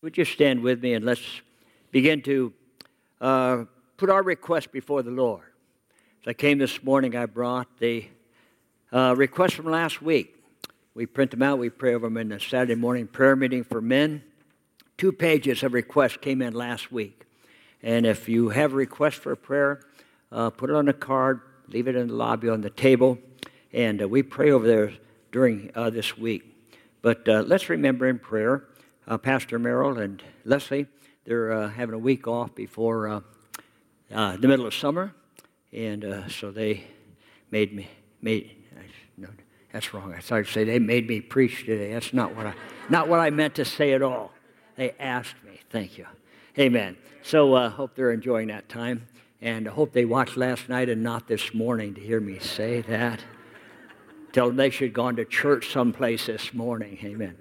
Would you stand with me and let's begin to uh, put our request before the Lord. As I came this morning, I brought the uh, request from last week. We print them out, we pray over them in the Saturday morning prayer meeting for men. Two pages of requests came in last week. And if you have a request for a prayer, uh, put it on a card, leave it in the lobby on the table, and uh, we pray over there during uh, this week. But uh, let's remember in prayer uh, Pastor Merrill and Leslie. They're uh, having a week off before uh, uh the middle of summer, and uh, so they made me made. No, that's wrong. I started to say they made me preach today. That's not what I not what I meant to say at all. They asked me. Thank you. Amen. So uh, hope they're enjoying that time, and I hope they watched last night and not this morning to hear me say that. Tell them they should have gone to church someplace this morning. Amen.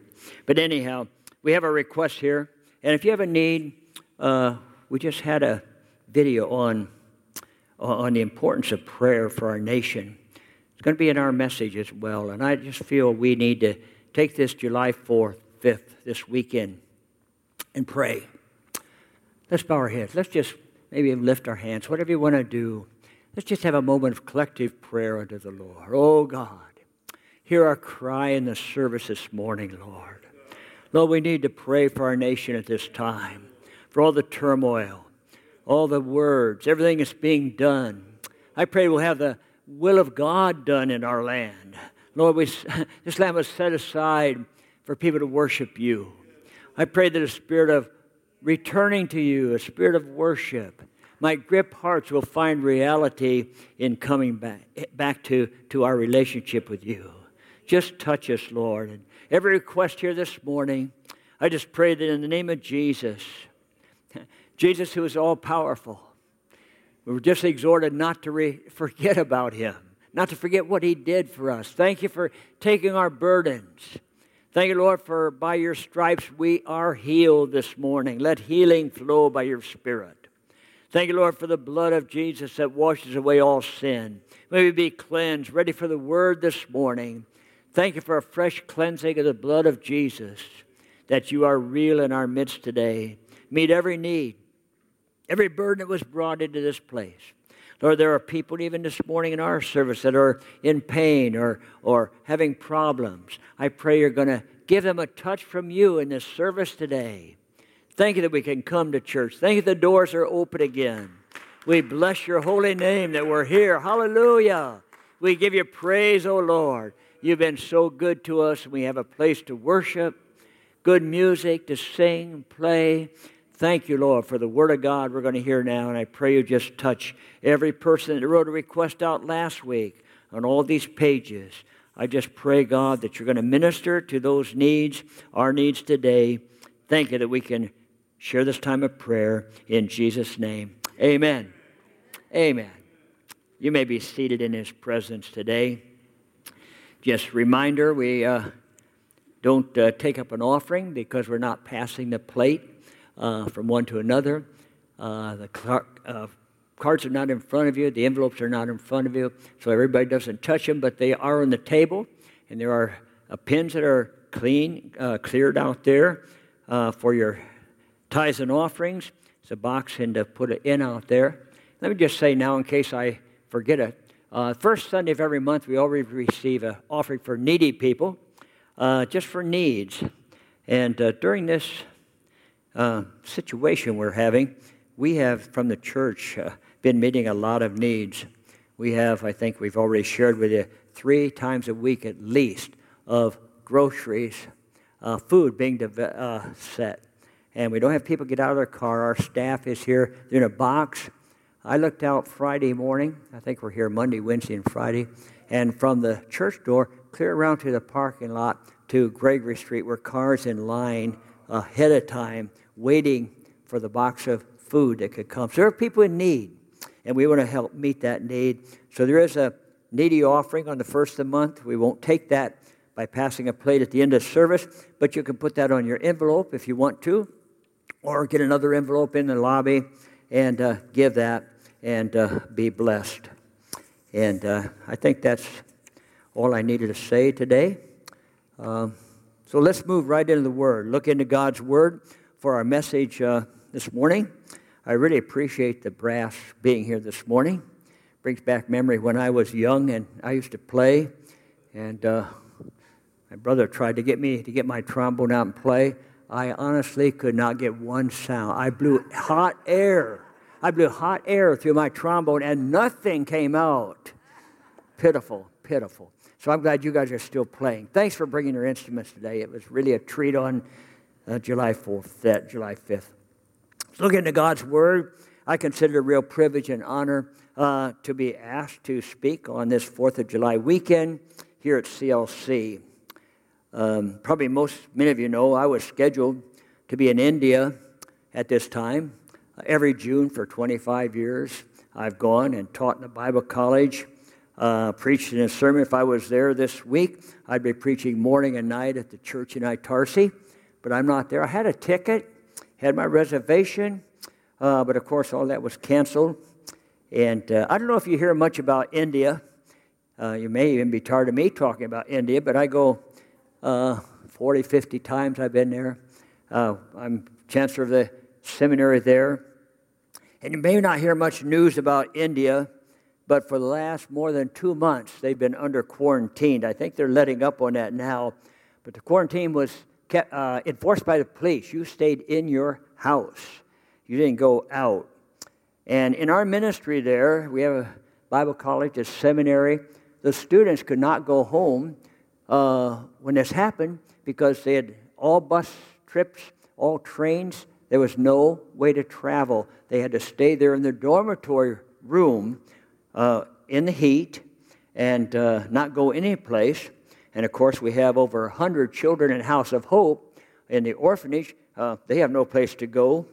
But anyhow, we have a request here. And if you have a need, uh, we just had a video on, on the importance of prayer for our nation. It's going to be in our message as well. And I just feel we need to take this July 4th, 5th, this weekend, and pray. Let's bow our heads. Let's just maybe lift our hands. Whatever you want to do, let's just have a moment of collective prayer unto the Lord. Oh God, hear our cry in the service this morning, Lord. Lord, we need to pray for our nation at this time, for all the turmoil, all the words, everything that's being done. I pray we'll have the will of God done in our land. Lord, we, this land was set aside for people to worship you. I pray that a spirit of returning to you, a spirit of worship, might grip hearts will find reality in coming back, back to, to our relationship with you. Just touch us, Lord, and every request here this morning, I just pray that in the name of Jesus, Jesus who is all powerful, we were just exhorted not to re- forget about him, not to forget what he did for us. Thank you for taking our burdens. Thank you, Lord, for by your stripes we are healed this morning. Let healing flow by your Spirit. Thank you, Lord, for the blood of Jesus that washes away all sin. May we be cleansed, ready for the word this morning. Thank you for a fresh cleansing of the blood of Jesus, that you are real in our midst today. Meet every need, every burden that was brought into this place. Lord, there are people even this morning in our service that are in pain or, or having problems. I pray you're going to give them a touch from you in this service today. Thank you that we can come to church. Thank you that the doors are open again. We bless your holy name that we're here. Hallelujah. We give you praise, O Lord. You've been so good to us. We have a place to worship, good music to sing, play. Thank you, Lord, for the Word of God we're going to hear now. And I pray you just touch every person that wrote a request out last week on all these pages. I just pray, God, that you're going to minister to those needs, our needs today. Thank you that we can share this time of prayer in Jesus' name. Amen. Amen. You may be seated in His presence today. Just reminder, we uh, don't uh, take up an offering because we're not passing the plate uh, from one to another. Uh, the car- uh, cards are not in front of you, the envelopes are not in front of you, so everybody doesn't touch them, but they are on the table, and there are uh, pins that are clean, cleared out there for your tithes and offerings. It's a box and to put it in out there. Let me just say now, in case I forget it, uh, first Sunday of every month, we always receive an offering for needy people, uh, just for needs. And uh, during this uh, situation we're having, we have from the church uh, been meeting a lot of needs. We have, I think we've already shared with you, three times a week at least of groceries, uh, food being de- set. And we don't have people get out of their car. Our staff is here. They're in a box I looked out Friday morning. I think we're here Monday, Wednesday, and Friday. And from the church door, clear around to the parking lot to Gregory Street, where cars in line ahead of time waiting for the box of food that could come. So there are people in need, and we want to help meet that need. So there is a needy offering on the first of the month. We won't take that by passing a plate at the end of service, but you can put that on your envelope if you want to, or get another envelope in the lobby and uh, give that and uh, be blessed. And uh, I think that's all I needed to say today. Um, so let's move right into the Word. Look into God's Word. for our message uh, this morning. I really appreciate the brass being here this morning. Brings back memory when I was young and I used to play, and uh, my brother tried to get me to get my trombone out and play. I honestly could not get one sound. I blew hot air. I blew hot air through my trombone and nothing came out. Pitiful, pitiful. So I'm glad you guys are still playing. Thanks for bringing your instruments today. It was really a treat on uh, July 4th, that July 5th. Looking to God's Word, I consider it a real privilege and honor uh, to be asked to speak on this 4th of July weekend here at CLC. Um, probably most, many of you know, I was scheduled to be in India at this time. Every June for 25 years, I've gone and taught in a Bible college, uh, preached in a sermon. If I was there this week, I'd be preaching morning and night at the church in Itarsi, but I'm not there. I had a ticket had my reservation, uh, but of course, all that was canceled. And uh, I don't know if you hear much about India. Uh, you may even be tired of me talking about India, but I go uh, 40, 50 times I've been there. Uh, I'm chancellor of the seminary there. And you may not hear much news about India, but for the last more than two months, they've been under quarantined. I think they're letting up on that now. But the quarantine was kept, uh, enforced by the police. You stayed in your house, you didn't go out. And in our ministry there, we have a Bible college, a seminary. The students could not go home uh, when this happened because they had all bus trips, all trains. There was no way to travel. They had to stay there in their dormitory room uh, in the heat and uh, not go anyplace. And of course, we have over 100 children in House of Hope in the orphanage. Uh, they have no place to go.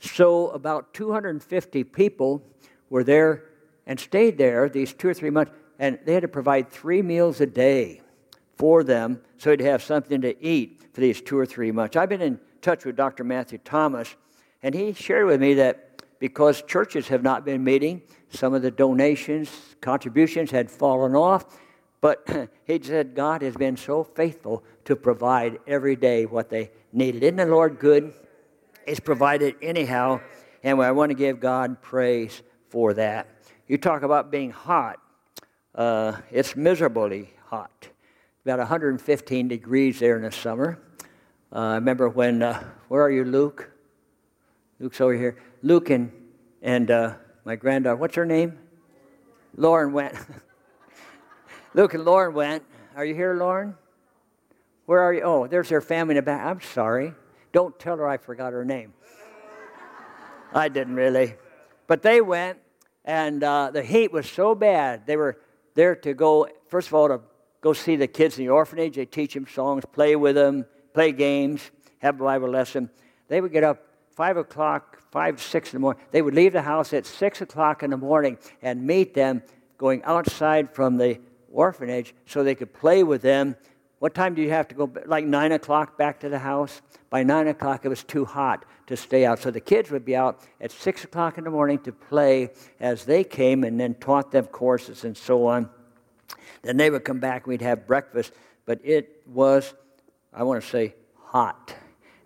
So, about 250 people were there and stayed there these two or three months, and they had to provide three meals a day for them so they'd have something to eat for these two or three months. I've been in touch with Dr. Matthew Thomas, and he shared with me that because churches have not been meeting, some of the donations, contributions had fallen off, but he said God has been so faithful to provide every day what they needed. Isn't the Lord good? He's provided anyhow, and I want to give God praise for that. You talk about being hot. Uh, it's miserably hot. About 115 degrees there in the summer. Uh, I remember when, uh, where are you, Luke? Luke's over here. Luke and, and uh, my granddaughter, what's her name? Lauren went. Luke and Lauren went. Are you here, Lauren? Where are you? Oh, there's their family in the back. I'm sorry. Don't tell her I forgot her name. I didn't really. But they went, and uh, the heat was so bad. They were there to go, first of all, to go see the kids in the orphanage. They teach them songs, play with them, play games, have a Bible lesson. They would get up 5 o'clock, 5, 6 in the morning. They would leave the house at 6 o'clock in the morning and meet them going outside from the orphanage so they could play with them. What time do you have to go? Like 9 o'clock back to the house? By 9 o'clock, it was too hot to stay out. So the kids would be out at 6 o'clock in the morning to play as they came and then taught them courses and so on. Then they would come back, we'd have breakfast. But it was, I want to say, hot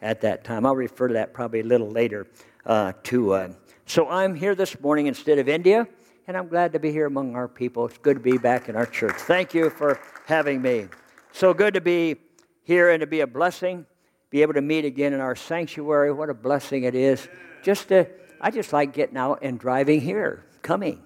at that time. I'll refer to that probably a little later uh, to. Uh, so I'm here this morning instead of India and I'm glad to be here among our people. It's good to be back in our church. Thank you for having me. So good to be here and to be a blessing, be able to meet again in our sanctuary. What a blessing it is. Just to, I just like getting out and driving here, coming,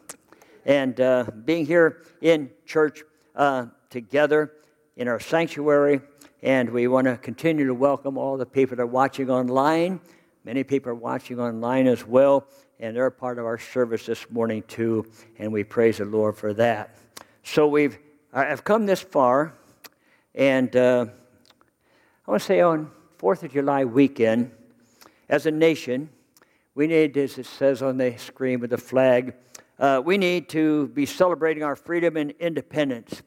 and uh, being here in church uh, together in our sanctuary. And we want to continue to welcome all the people that are watching online. Many people are watching online as well and they're part of our service this morning too, and we praise the Lord for that. So we've I've come this far, and uh, I want to say on Fourth of July weekend, as a nation, we need, as it says on the screen with the flag, uh, we need to be celebrating our freedom and independence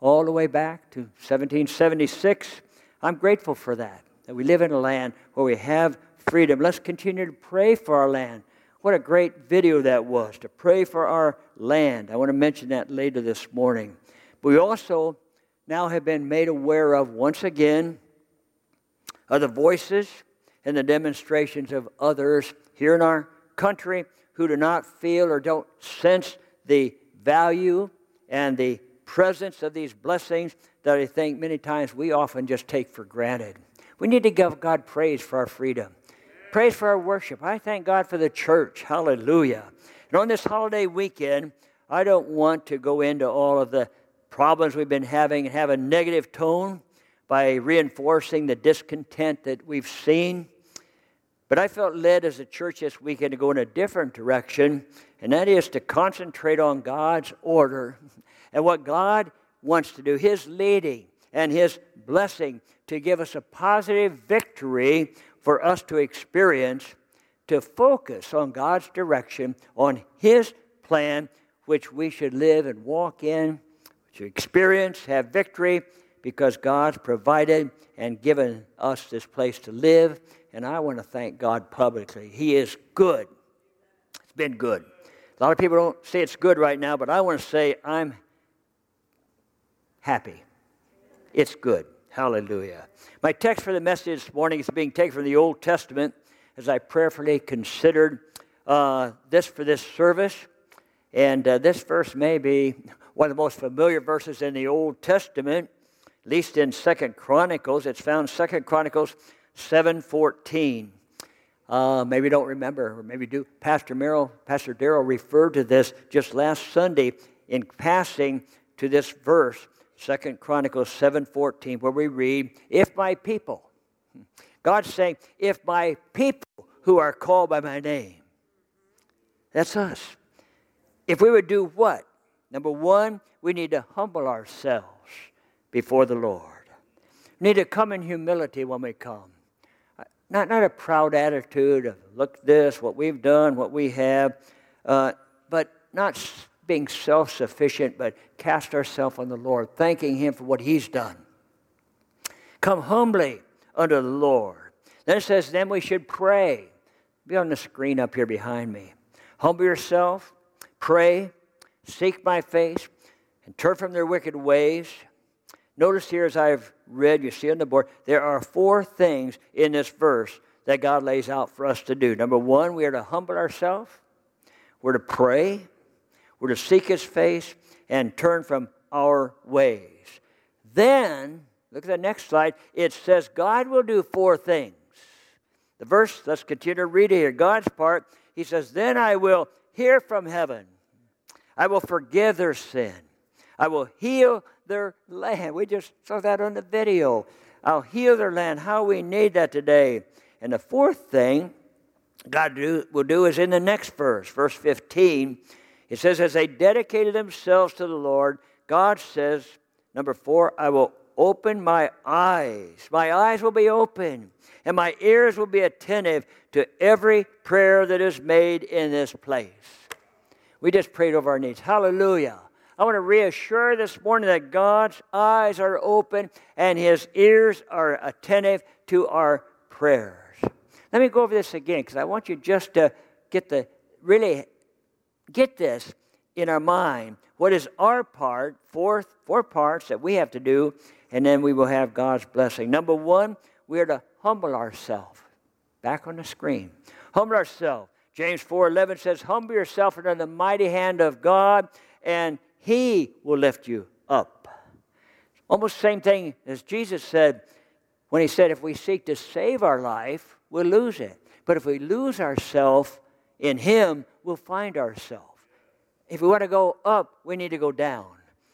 all the way back to 1776. I'm grateful for that, that we live in a land where we have freedom. Let's continue to pray for our land. What a great video that was to pray for our land. I want to mention that later this morning. But we also now have been made aware of once again of the voices and the demonstrations of others here in our country who do not feel or don't sense the value and the presence of these blessings that I think many times we often just take for granted. We need to give God praise for our freedom, praise for our worship. I thank God for the church. Hallelujah. And on this holiday weekend, I don't want to go into all of the problems we've been having and have a negative tone by reinforcing the discontent that we've seen. But I felt led as a church this weekend to go in a different direction, and that is to concentrate on God's order and what God wants to do, His leading and His blessing to give us a positive victory for us to experience, to focus on God's direction, on His plan, which we should live and walk in, to experience, have victory, because God's provided and given us this place to live and I want to thank God publicly. He is good. It's been good. A lot of people don't say it's good right now, but I want to say I'm happy. It's good. Hallelujah. My text for the message this morning is being taken from the Old Testament as I prayerfully considered uh, this for this service. And uh, this verse may be one of the most familiar verses in the Old Testament, at least in Second Chronicles. It's found Second Chronicles 714. Uh, maybe don't remember, or maybe do. Pastor Merrill, Pastor Darrell referred to this just last Sunday in passing to this verse, Second Chronicles 7:14, where we read, "If my people," God's saying, "If my people who are called by my name," that's us. If we would do what? Number one, we need to humble ourselves before the Lord. We need to come in humility when we come. Not, not a proud attitude of, look this, what we've done, what we have, uh, but not being self sufficient, but cast ourselves on the Lord, thanking Him for what He's done. Come humbly unto the Lord. Then it says, then we should pray. Be on the screen up here behind me. Humble yourself, pray, seek my face, and turn from their wicked ways. Notice here, as I've read, you see on the board, there are four things in this verse that God lays out for us to do. Number one, we are to humble ourselves, we're to pray, we're to seek His face, and turn from our ways. Then, look at the next slide, it says God will do four things. The verse, let's continue to read it here. God's part, He says, Then I will hear from heaven, I will forgive their sin, I will heal their land. We just saw that on the video. I'll heal their land. How we need that today. And the fourth thing God do, will do is in the next verse, verse 15. It says, As they dedicated themselves to the Lord, God says, number four, I will open my eyes. My eyes will be open, and my ears will be attentive to every prayer that is made in this place. We just prayed over our needs. Hallelujah. I want to reassure this morning that God's eyes are open and his ears are attentive to our prayers. Let me go over this again because I want you just to get the really get this in our mind. What is our part? Four, four parts that we have to do, and then we will have God's blessing. Number one, we are to humble ourselves. Back on the screen. Humble ourselves. James 4:11 says, "Humble yourself under the mighty hand of God, and he will lift you up. Almost same thing as Jesus said when he said, if we seek to save our life, we'll lose it. But if we lose ourselves in Him, we'll find ourselves. If we want to go up, we need to go down.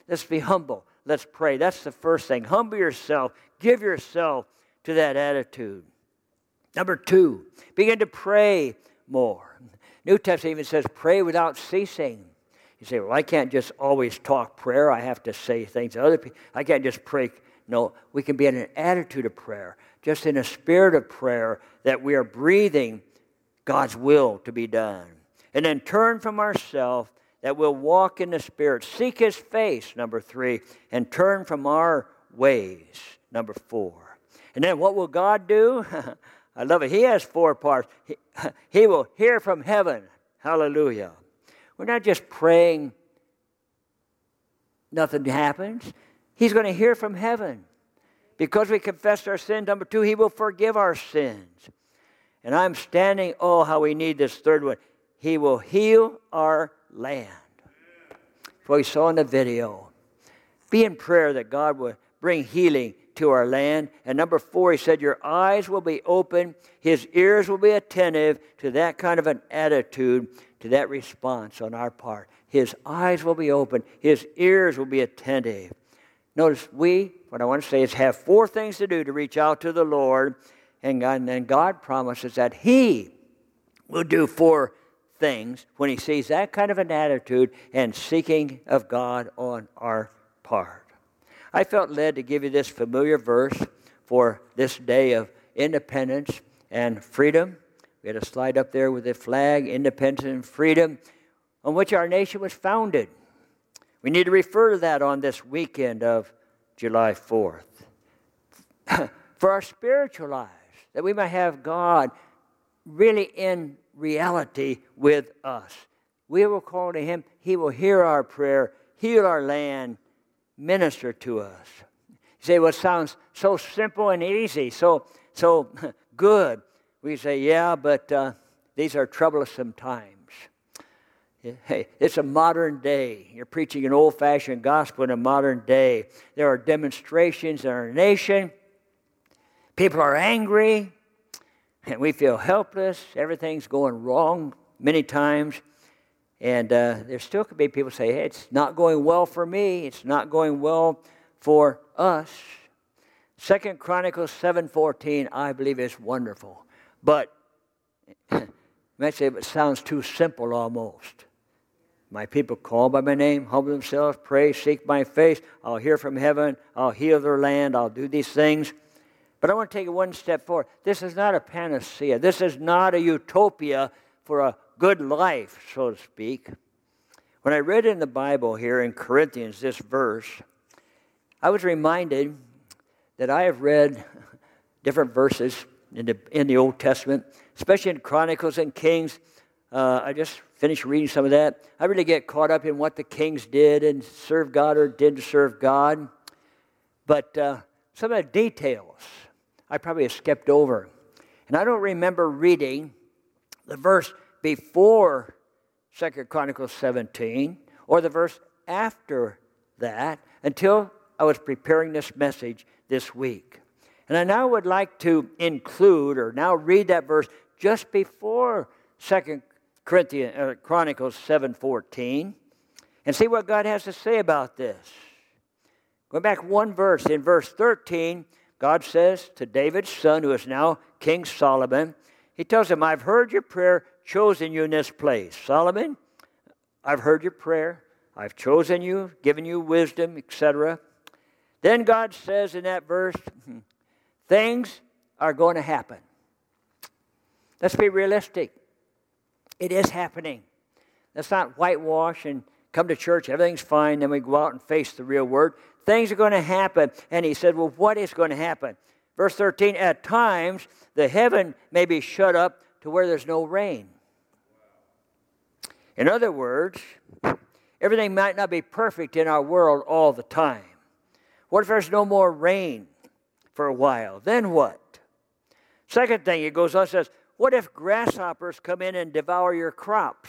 Let's be humble. Let's pray. That's the first thing. Humble yourself. Give yourself to that attitude. Number two, begin to pray more. New Testament even says, pray without ceasing. You say, well, I can't just always talk prayer. I have to say things to other people. I can't just pray. No, we can be in an attitude of prayer, just in a spirit of prayer that we are breathing God's will to be done. And then turn from ourselves that we'll walk in the Spirit. Seek His face, number three, and turn from our ways, number four. And then what will God do? I love it. He has four parts. He, he will hear from heaven. Hallelujah. We're not just praying, nothing happens. He's going to hear from heaven. Because we confess our sin, number two, He will forgive our sins. And I'm standing, oh, how we need this third one. He will heal our land. For we saw in the video. Be in prayer that God will bring healing to our land. And number four, he said, Your eyes will be open, his ears will be attentive to that kind of an attitude, to that response on our part. His eyes will be open, his ears will be attentive. Notice, we, what I want to say is, have four things to do to reach out to the Lord. And God, and God promises that He will do four things when He sees that kind of an attitude and seeking of God on our part. I felt led to give you this familiar verse for this day of independence and freedom. We had a slide up there with the flag, independence and freedom, on which our nation was founded. We need to refer to that on this weekend of July 4th. for our spiritual lives, that we might have God really in reality with us. We will call to Him, He will hear our prayer, heal our land, minister to us. You say, well, it sounds so simple and easy, so, so good. We say, yeah, but uh, these are troublesome times. Hey, it's a modern day. You're preaching an old fashioned gospel in a modern day. There are demonstrations in our nation. People are angry, and we feel helpless. Everything's going wrong many times. And uh, there still could be people say, hey, it's not going well for me. It's not going well for us. Second Chronicles 7.14, I believe is wonderful. But, you might say, it sounds too simple almost. My people call by my name, humble themselves, pray, seek my face. I'll hear from heaven. I'll heal their land. I'll do these things. But I want to take it one step forward. This is not a panacea. This is not a utopia for a good life, so to speak. When I read in the Bible here in Corinthians this verse, I was reminded that I have read different verses in the, in the Old Testament, especially in Chronicles and Kings. Uh, I just finished reading some of that. I really get caught up in what the kings did and served God or didn't serve God. But uh, some of the details I probably skipped over. And I don't remember reading the verse before Second Chronicles 17 or the verse after that until I was preparing this message this week. And I now would like to include or now read that verse just before Second Corinthians uh, Chronicles 7:14 and see what God has to say about this. Going back one verse in verse 13, God says to David's son who is now King Solomon, he tells him, "I've heard your prayer chosen you in this place. Solomon, I've heard your prayer. I've chosen you, given you wisdom, etc. Then God says in that verse, hmm, things are going to happen. Let's be realistic. It is happening. Let's not whitewash and come to church, everything's fine, then we go out and face the real word. Things are going to happen. And he said, Well, what is going to happen? Verse 13, at times the heaven may be shut up to where there's no rain. In other words, everything might not be perfect in our world all the time. What if there's no more rain for a while? Then what? Second thing, he goes on says, What if grasshoppers come in and devour your crops?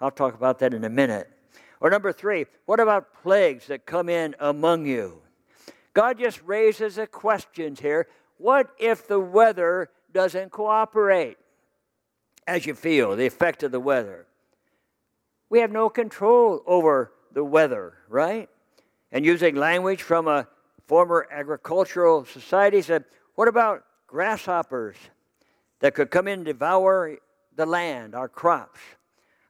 I'll talk about that in a minute. Or number three, what about plagues that come in among you? God just raises a question here. What if the weather doesn't cooperate as you feel, the effect of the weather? We have no control over the weather, right? And using language from a former agricultural society said, what about grasshoppers that could come in and devour the land, our crops?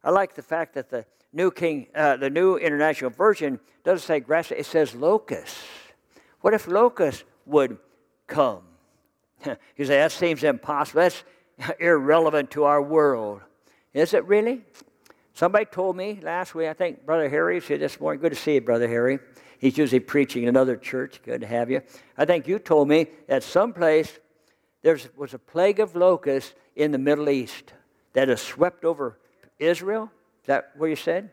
I like the fact that the New King, uh, the New International Version doesn't say grass; it says locusts. What if locusts would come? you say that seems impossible. That's irrelevant to our world. Is it really? Somebody told me last week, I think Brother Harry here this morning, good to see you, Brother Harry. He's usually preaching in another church. Good to have you. I think you told me that someplace there was a plague of locusts in the Middle East that has swept over Israel. That what you said?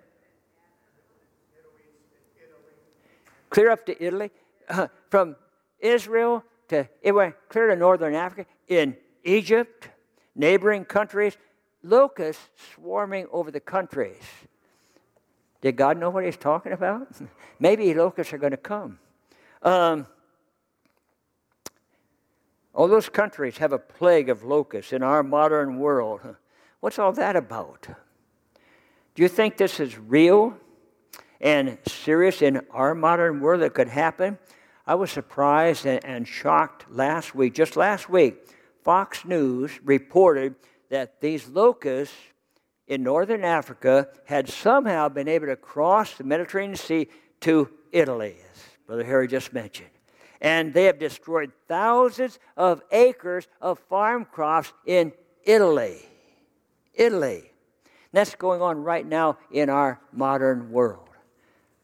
Clear up to Italy. Uh, from Israel to, it went clear to northern Africa, in Egypt, neighboring countries, locusts swarming over the countries. Did God know what he's talking about? Maybe locusts are going to come. Um, all those countries have a plague of locusts in our modern world. What's all that about? Do you think this is real and serious in our modern world that could happen? I was surprised and, shocked last week, just last week. Fox News reported that these locusts in northern Africa had somehow been able to cross the Mediterranean Sea to Italy, as Brother Harry just mentioned. And they have destroyed thousands of acres of farm crops in Italy. Italy. That's going on right now in our modern world.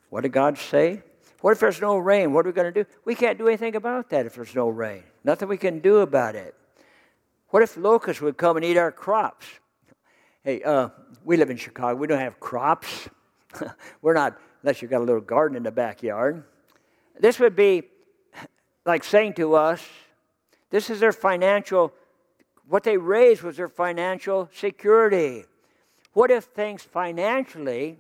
What did God say? What if there's no rain? What are we going to do? We can't do anything about that if there's no rain. Nothing we can do about it. What if locusts would come and eat our crops? Hey, uh, we live in Chicago. We don't have crops. We're not, unless you've got a little garden in the backyard. This would be like saying to us, this is their financial, what they raised was their financial security. What if things financially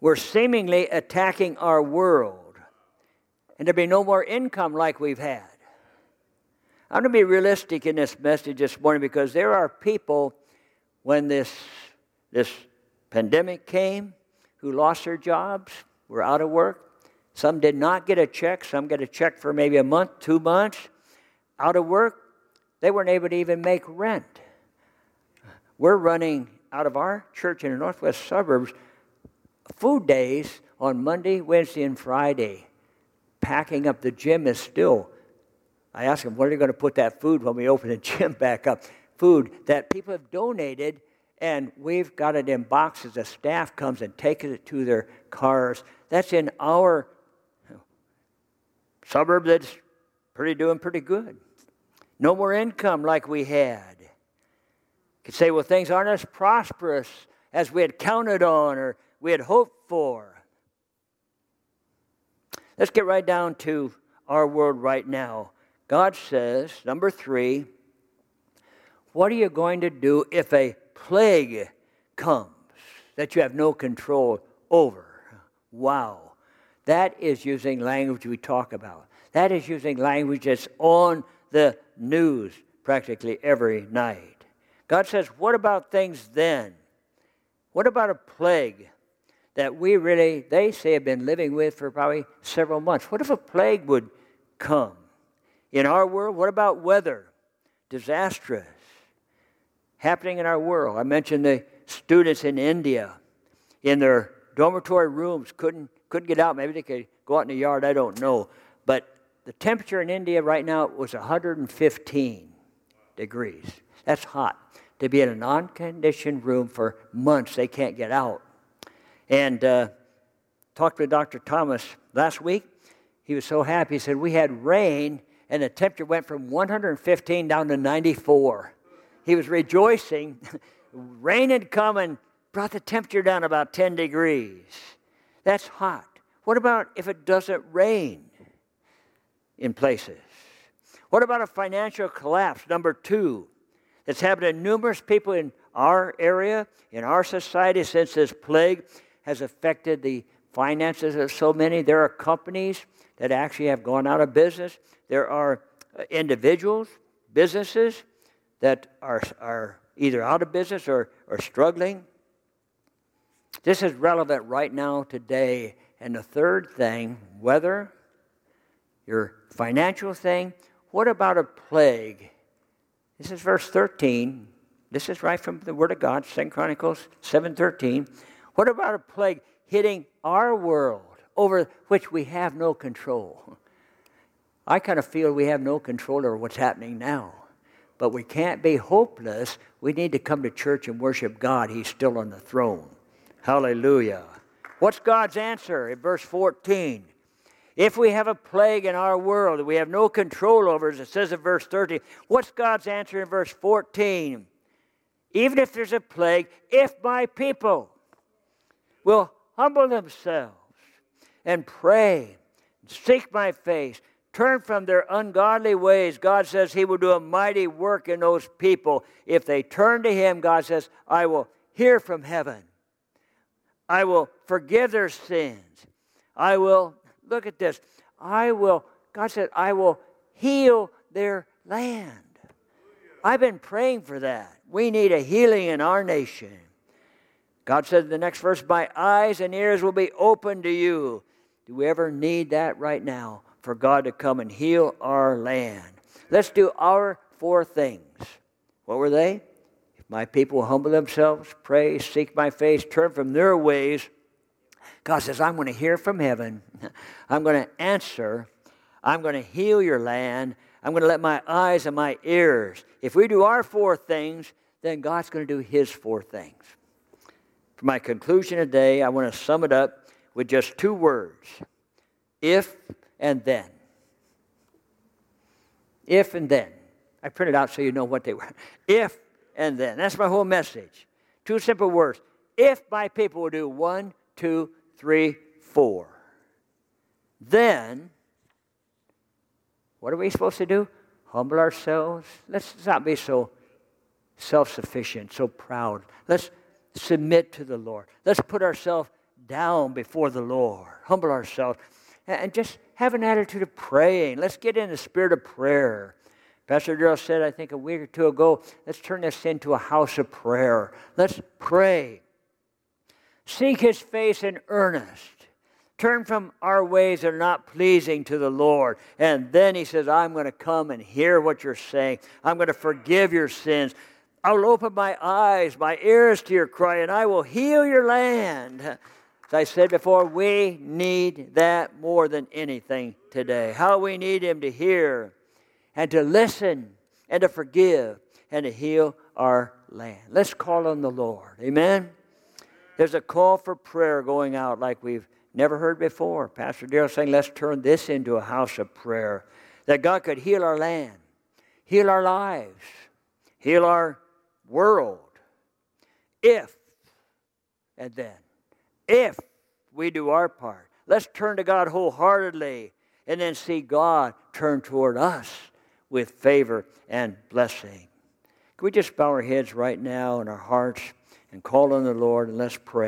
were seemingly attacking our world and there'd be no more income like we've had? I'm going to be realistic in this message this morning because there are people when this, this pandemic came who lost their jobs, were out of work. Some did not get a check. Some got a check for maybe a month, two months, out of work. They weren't able to even make rent. We're running out of our church in the northwest suburbs food days on Monday, Wednesday, and Friday. Packing up the gym is still. I asked them, where are you going to put that food when we open the gym back up? Food that people have donated, and we've got it in boxes. The staff comes and takes it to their cars. That's in our suburb that's pretty doing pretty good. No more income like we had. Could say, well, things aren't as prosperous as we had counted on or we had hoped for. Let's get right down to our world right now. God says, number three, what are you going to do if a plague comes that you have no control over? Wow. That is using language we talk about. That is using language that's on the news practically every night. God says, What about things then? What about a plague that we really, they say, have been living with for probably several months? What if a plague would come? In our world, what about weather? Disastrous. Happening in our world. I mentioned the students in India in their dormitory rooms couldn't couldn't get out. Maybe they could go out in the yard. I don't know. But the temperature in India right now was 115 degrees. That's hot. To be in a non conditioned room for months, they can't get out. And uh, talked with Dr. Thomas last week. He was so happy. He said, We had rain, and the temperature went from 115 down to 94. He was rejoicing. rain had come and brought the temperature down about 10 degrees. That's hot. What about if it doesn't rain in places? What about a financial collapse? Number two, that's happened to numerous people in our area, in our society, since this plague has affected the finances of so many. There are companies that actually have gone out of business. There are uh, individuals, businesses that are, are either out of business or, or struggling. This is relevant right now, today. And the third thing, whether your financial thing, what about a plague? This is verse 13. This is right from the Word of God, 2 Chronicles 7.13. What about a plague hitting our world over which we have no control? I kind of feel we have no control over what's happening now. But we can't be hopeless. We need to come to church and worship God. He's still on the throne. Hallelujah. What's God's answer in verse 14? If we have a plague in our world that we have no control over, as it says in verse 30, what's God's answer in verse 14? Even if there's a plague, if my people will humble themselves and pray, seek my face, turn from their ungodly ways, God says He will do a mighty work in those people. If they turn to Him, God says, I will hear from heaven. I will forgive their sins. I will, look at this, I will, God said, I will heal their land. I've been praying for that. We need a healing in our nation. God said in the next verse, My eyes and ears will be open to you. Do we ever need that right now for God to come and heal our land? Let's do our four things. What were they? If my people humble themselves, pray, seek my face, turn from their ways, God says, I'm going to hear from heaven. I'm going to answer. I'm going to heal your land. I'm going to let my eyes and my ears. If we do our four things, then God's going to do his four things. For my conclusion today, I want to sum it up with just two words if and then. If and then. I printed out so you know what they were. If and then. That's my whole message. Two simple words. If my people will do one, two, three, four. Then, what are we supposed to do? Humble ourselves. Let's not be so self sufficient, so proud. Let's submit to the Lord. Let's put ourselves down before the Lord, humble ourselves, and just have an attitude of praying. Let's get in the spirit of prayer. Pastor Darrell said, I think a week or two ago, let's turn this into a house of prayer. Let's pray. Seek his face in earnest. Turn from our ways that are not pleasing to the Lord. And then he says, I'm going to come and hear what you're saying. I'm going to forgive your sins. I will open my eyes, my ears to your cry, and I will heal your land. As I said before, we need that more than anything today. How we need Him to hear and to listen and to forgive and to heal our land. Let's call on the Lord. Amen. There's a call for prayer going out like we've never heard before. Pastor Darrell saying, let's turn this into a house of prayer. That God could heal our land, heal our lives, heal our world. If, and then, if we do our part, let's turn to God wholeheartedly and then see God turn toward us with favor and blessing. Can we just bow our heads right now in our hearts and call on the Lord and let's pray?